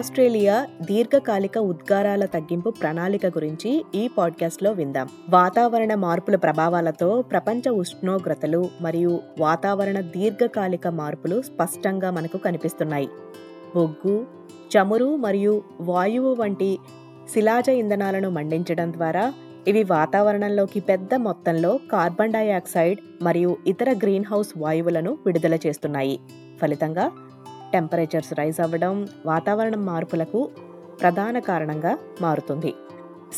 Australia దీర్ఘకాలిక ఉద్గారాల తగ్గింపు ప్రణాళిక గురించి ఈ పాడ్కాస్ట్లో విందాం. వాతావరణ మార్పుల ప్రభావాలతో ప్రపంచ ఉష్ణోగ్రతలు మరియు వాతావరణ దీర్ఘకాలిక మార్పులు స్పష్టంగా మనకు కనిపిస్తున్నాయి. బొగ్గు చమురు మరియు వాయువు వంటి శిలాజ ఇంధనాలను మండించడం ద్వారా ఇవి వాతావరణంలోకి పెద్ద మొత్తంలో కార్బన్ డైఆక్సైడ్ మరియు ఇతర గ్రీన్ హౌస్ వాయువులను విడుదల చేస్తున్నాయి. ఫలితంగా టెంపరేచర్స్ రైజ్ అవ్వడం వాతావరణ మార్పులకు ప్రధాన కారణంగా మారుతుంది.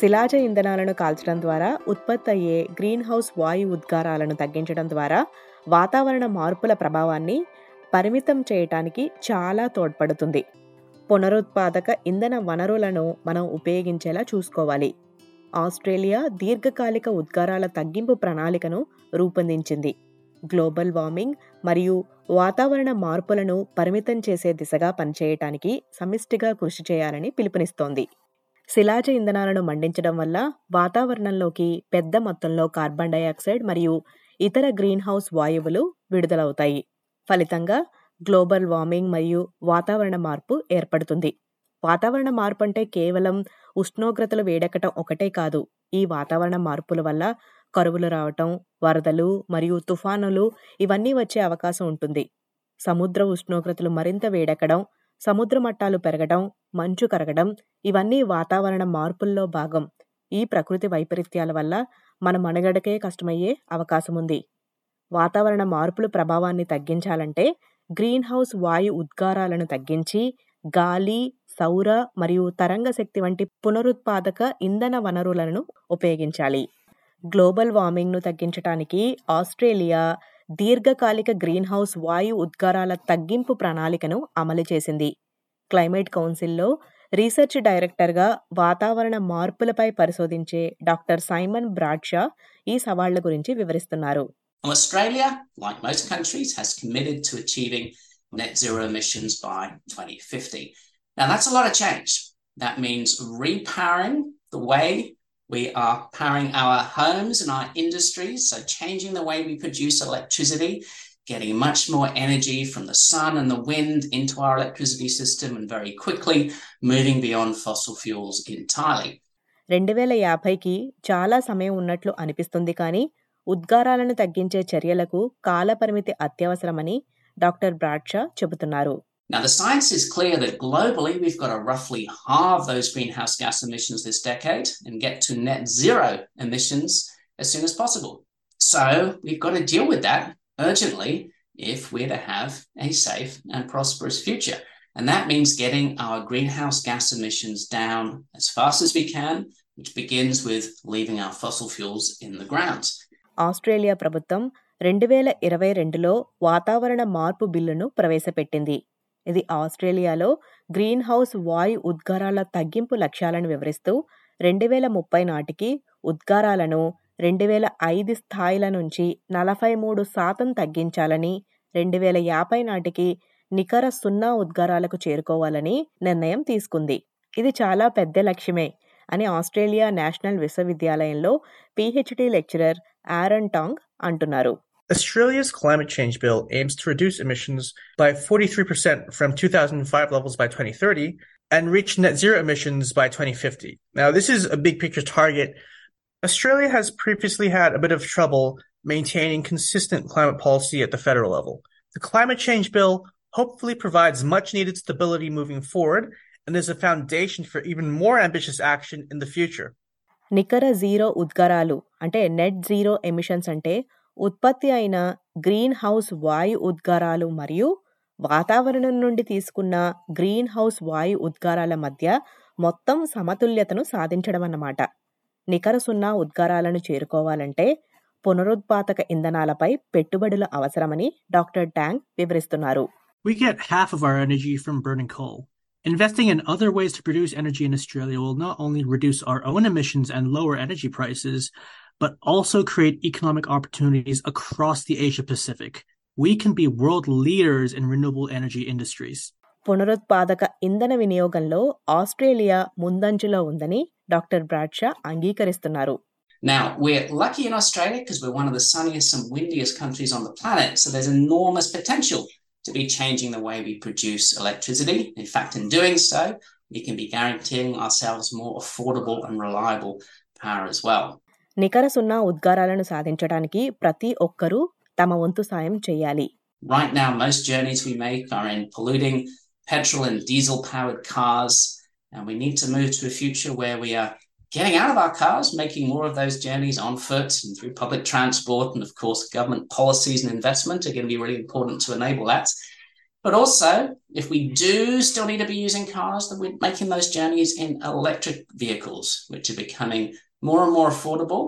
శిలాజ ఇంధనాలను కాల్చడం ద్వారా ఉత్పత్తి అయ్యే గ్రీన్ హౌస్ వాయు ఉద్గారాలను తగ్గించడం ద్వారా వాతావరణ మార్పుల ప్రభావాన్ని పరిమితం చేయటానికి చాలా తోడ్పడుతుంది. పునరుత్పాదక ఇంధన వనరులను మనం ఉపయోగించేలా చూసుకోవాలి. ఆస్ట్రేలియా దీర్ఘకాలిక ఉద్గారాల తగ్గింపు ప్రణాళికను రూపొందించింది. గ్లోబల్ వార్మింగ్ మరియు వాతావరణ మార్పులను పరిమితం చేసే దిశగా పనిచేయటానికి సమిష్టిగా కృషి చేయాలని పిలుపునిస్తోంది. శిలాజ ఇంధనాలను మండించడం వల్ల వాతావరణంలోకి పెద్ద మొత్తంలో కార్బన్ డయాక్సైడ్ మరియు ఇతర గ్రీన్ హౌస్ వాయువులు విడుదలవుతాయి. ఫలితంగా గ్లోబల్ వార్మింగ్ మరియు వాతావరణ మార్పు ఏర్పడుతుంది. వాతావరణ మార్పు అంటే కేవలం ఉష్ణోగ్రతలు వేడెక్కటం ఒకటే కాదు ఈ వాతావరణ మార్పుల వల్ల కరువులు రావటం వరదలు మరియు తుఫానులు ఇవన్నీ వచ్చే అవకాశం ఉంటుంది. సముద్ర ఉష్ణోగ్రతలు మరింత వేడెక్కడం సముద్ర మట్టాలు పెరగడం మంచు కరగడం ఇవన్నీ వాతావరణ మార్పుల్లో భాగం. ఈ ప్రకృతి వైపరీత్యాల వల్ల మన మనుగడకే కష్టమయ్యే అవకాశం ఉంది. వాతావరణ మార్పుల ప్రభావాన్ని తగ్గించాలంటే గ్రీన్ హౌస్ వాయు ఉద్గారాలను తగ్గించి గాలి సౌర మరియు తరంగ శక్తి వంటి పునరుత్పాదక ఇంధన వనరులను ఉపయోగించాలి. గ్లోబల్ వార్మింగ్ను తగ్గించడానికి ఆస్ట్రేలియా దీర్ఘకాలిక గ్రీన్ హౌస్ వాయు ఉద్గారాల తగ్గింపు ప్రణాళికను అమలు చేసింది క్లైమేట్ కౌన్సిల్లో రీసెర్చ్ డైరెక్టర్గా వాతావరణ మార్పులపై పరిశోధించే డాక్టర్ సైమన్ బ్రాడ్షా ఈ సవాళ్ళ గురించి వివరిస్తున్నారు Australia, like most countries, has committed to achieving net zero emissions by 2050. Now, that's a lot of change. That means repowering the way we are powering our homes and our industries, so changing the way we produce electricity, getting much more energy from the sun and the wind into our electricity system, and very quickly moving beyond fossil fuels entirely. రెండు వేల యాభైకి చాలా సమయం ఉన్నట్లు అనిపిస్తుంది కానీ ఉద్గారాలను తగ్గించే చర్యలకు కాలపరిమితి అత్యవసరమని డాక్టర్ బ్రాడ్షా చెబుతున్నారు Now, the science is clear that globally we've got to roughly halve those greenhouse gas emissions this decade and get to net zero emissions as soon as possible. So, we've got to deal with that urgently if we're to have a safe and prosperous future. And that means getting our greenhouse gas emissions down as fast as we can, which begins with leaving our fossil fuels in the ground. Australia ప్రభుత్వం రెండు వేల ఇరవై రెండులో వాతావరణ మార్పు బిల్లును ప్రవేశపెట్టింది ఇది ఆస్ట్రేలియాలో గ్రీన్ హౌస్ వాయు ఉద్గారాల తగ్గింపు లక్ష్యాలను వివరిస్తూ రెండు వేల ముప్పై నాటికి ఉద్గారాలను రెండు వేల ఐదు స్థాయిల నుంచి నలభై మూడు శాతం తగ్గించాలని రెండు వేల యాభై నాటికి నికర సున్నా ఉద్గారాలకు చేరుకోవాలని నిర్ణయం తీసుకుంది. ఇది చాలా పెద్ద లక్ష్యమే అని ఆస్ట్రేలియా నేషనల్ విశ్వవిద్యాలయంలో పీహెచ్డీ లెక్చరర్ ఆరన్ టాంగ్ అంటున్నారు. Australia's climate change bill aims to reduce emissions by 43% from 2005 levels by 2030 and reach net zero emissions by 2050. Now, this is a big picture target. Australia has previously had a bit of trouble maintaining consistent climate policy at the federal level. The climate change bill hopefully provides much needed stability moving forward and is a foundation for even more ambitious action in the future. నికర zero ఉద్గారాలు అంటే net zero emissions అంటే ఉత్పత్తి అయిన green house వాయు ఉద్గారాలు మరియు వాతావరణం నుండి తీసుకున్న గ్రీన్ హౌస్ వాయు ఉద్గారాల మధ్య మొత్తం సమతుల్యతను సాధించడం అన్నమాట నికర సున్నా ఉద్గారాలను చేరుకోవాలంటే పునరుత్పాదక ఇంధనాలపై పెట్టుబడులు అవసరమని డాక్టర్ ట్యాంగ్ వివరిస్తున్నారు We get half of our energy from burning coal. Investing in other ways to produce energy in Australia will not only reduce our own emissions and lower energy prices, but also create economic opportunities across the Asia Pacific. We can be world leaders in renewable energy industries. పునరుత్పాదక ఇంధన వినియోగంలో Australia ముందంజలో ఉందని doctor Bradshaw అంగీకరిస్తున్నారు Now, we're lucky in Australia because we're one of the sunniest and windiest countries on the planet, so there's enormous potential to be changing the way we produce electricity. In fact, in doing so, we can be guaranteeing ourselves more affordable and reliable power as well. నికర సున్నా ఉద్గారాలను సాధించడానికి ప్రతి ఒక్కరూ తమ వంతు సాయం చేయాలి Right now, most journeys we make are in polluting petrol and diesel powered cars, and we need to move to a future where we are getting out of our cars, making more of those journeys on foot and through public transport. And of course, government policies and investment are going to be really important to enable that. But also, if we do still need to be using cars, then we're making those journeys in electric vehicles, which are becoming more and more affordable.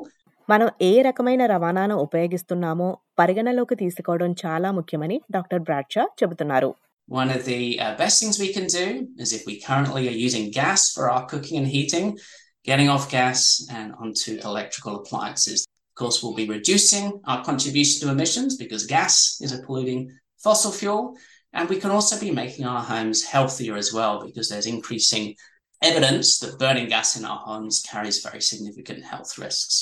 మనం ఏ రకమైన రవాణాను ఉపయోగిస్తున్నామో పరిగణలోకి తీసుకోవడం చాలా ముఖ్యమని doctor Bradshaw చెబుతున్నారు One of the uh, best things we can do is if we currently are using gas for our cooking and heating, getting off gas and onto electrical appliances. Of course, we'll be reducing our contribution to emissions because gas is a polluting fossil fuel. And we can also be making our homes healthier as well because there's increasing evidence that burning gas in our homes carries very significant health risks.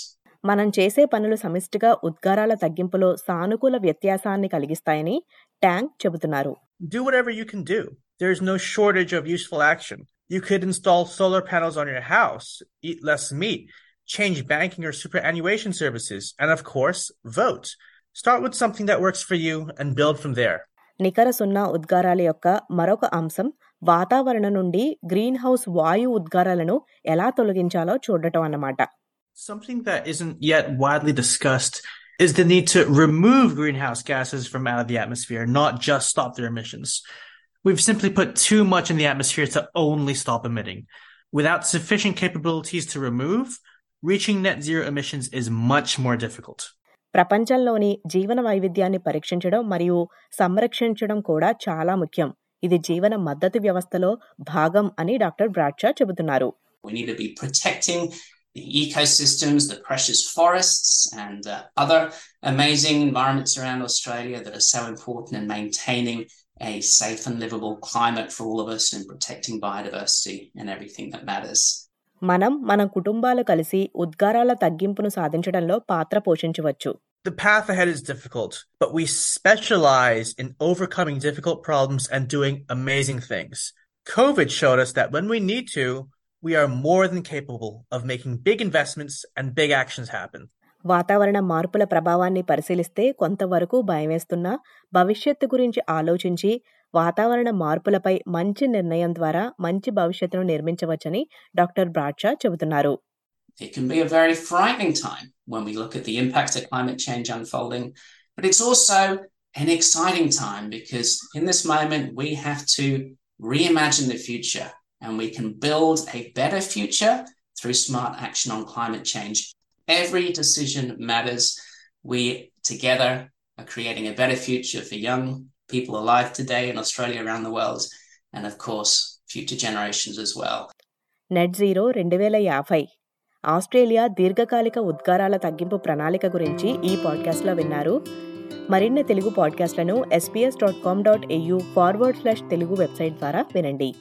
మనం చేసే పనులు సమిష్టిగా ఉద్గారాల తగ్గింపులో సానుకూల వ్యత్యాసాన్ని కలిగిస్తాయని ట్యాంగ్ చెబుతున్నారు Do whatever you can do. There is no shortage of useful action. You could install solar panels on your house, eat less meat, change banking or superannuation services, and of course, vote. Start with something that works for you and build from there. నికర సున్నా ఉద్గారాల యొక్క మరొక అంశం వాతావరణం నుండి green house వాయు ఉద్గారాలను ఎలా తొలగించాలో చూడటం అన్నమాట Something that isn't yet widely discussed is the need to remove greenhouse gases from out of the atmosphere, not just stop their emissions. We've simply put too much in the atmosphere to only stop emitting. Without sufficient capabilities to remove, reaching net zero emissions is much more difficult. ప్రపంచంలోని జీవన వైవిధ్యాన్ని పరీక్షించడం మరియు సంరక్షించడం కూడా చాలా ముఖ్యం ఇది జీవన మద్దతు వ్యవస్థలో భాగం అని డాక్టర్ బ్రాడ్షా చెబుతున్నారు We need to be protecting the ecosystems, the precious forests, and uh, other amazing environments around Australia that are so important in maintaining a safe and livable climate for all of us and protecting biodiversity and everything that matters. మనం మన కుటుంబాలు కలిసి ఉద్గారాల తగ్గింపును సాధించడంలో పాత్ర పోషించవచ్చు The path ahead is difficult, but we specialize in overcoming difficult problems and doing amazing things. COVID showed us that when we need to, we are more than capable of making big investments and big actions happen. వాతావరణ మార్పుల ప్రభావాన్ని పరిశీలిస్తే కొంతవరకు భయమేస్తున్నా భవిష్యత్తు గురించి ఆలోచించి వాతావరణ మార్పులపై మంచి నిర్ణయం ద్వారా మంచి భవిష్యత్తును నిర్మించవచ్చని డాక్టర్ బ్రాడ్షా చెబుతున్నారు It can be a very frightening time when we look at the impacts of climate change unfolding, but it's also an exciting time because in this moment we have to reimagine the future and we can build a better future through smart action on climate change. Every decision matters. We together are creating a better future for young people alive today in Australia, around the world, and of course, future generations as well. Net zero రెండు వేల యాభై Australia దీర్ఘకాలిక ఉద్గారాల తగ్గింపు ప్రణాళిక గురించి ఈ పాడ్కాస్ట్లో విన్నారు. మరిన్ని Telugu పాడ్కాస్ట్లను SBS dot com dot AU forward slash Telugu website ద్వారా వినండి.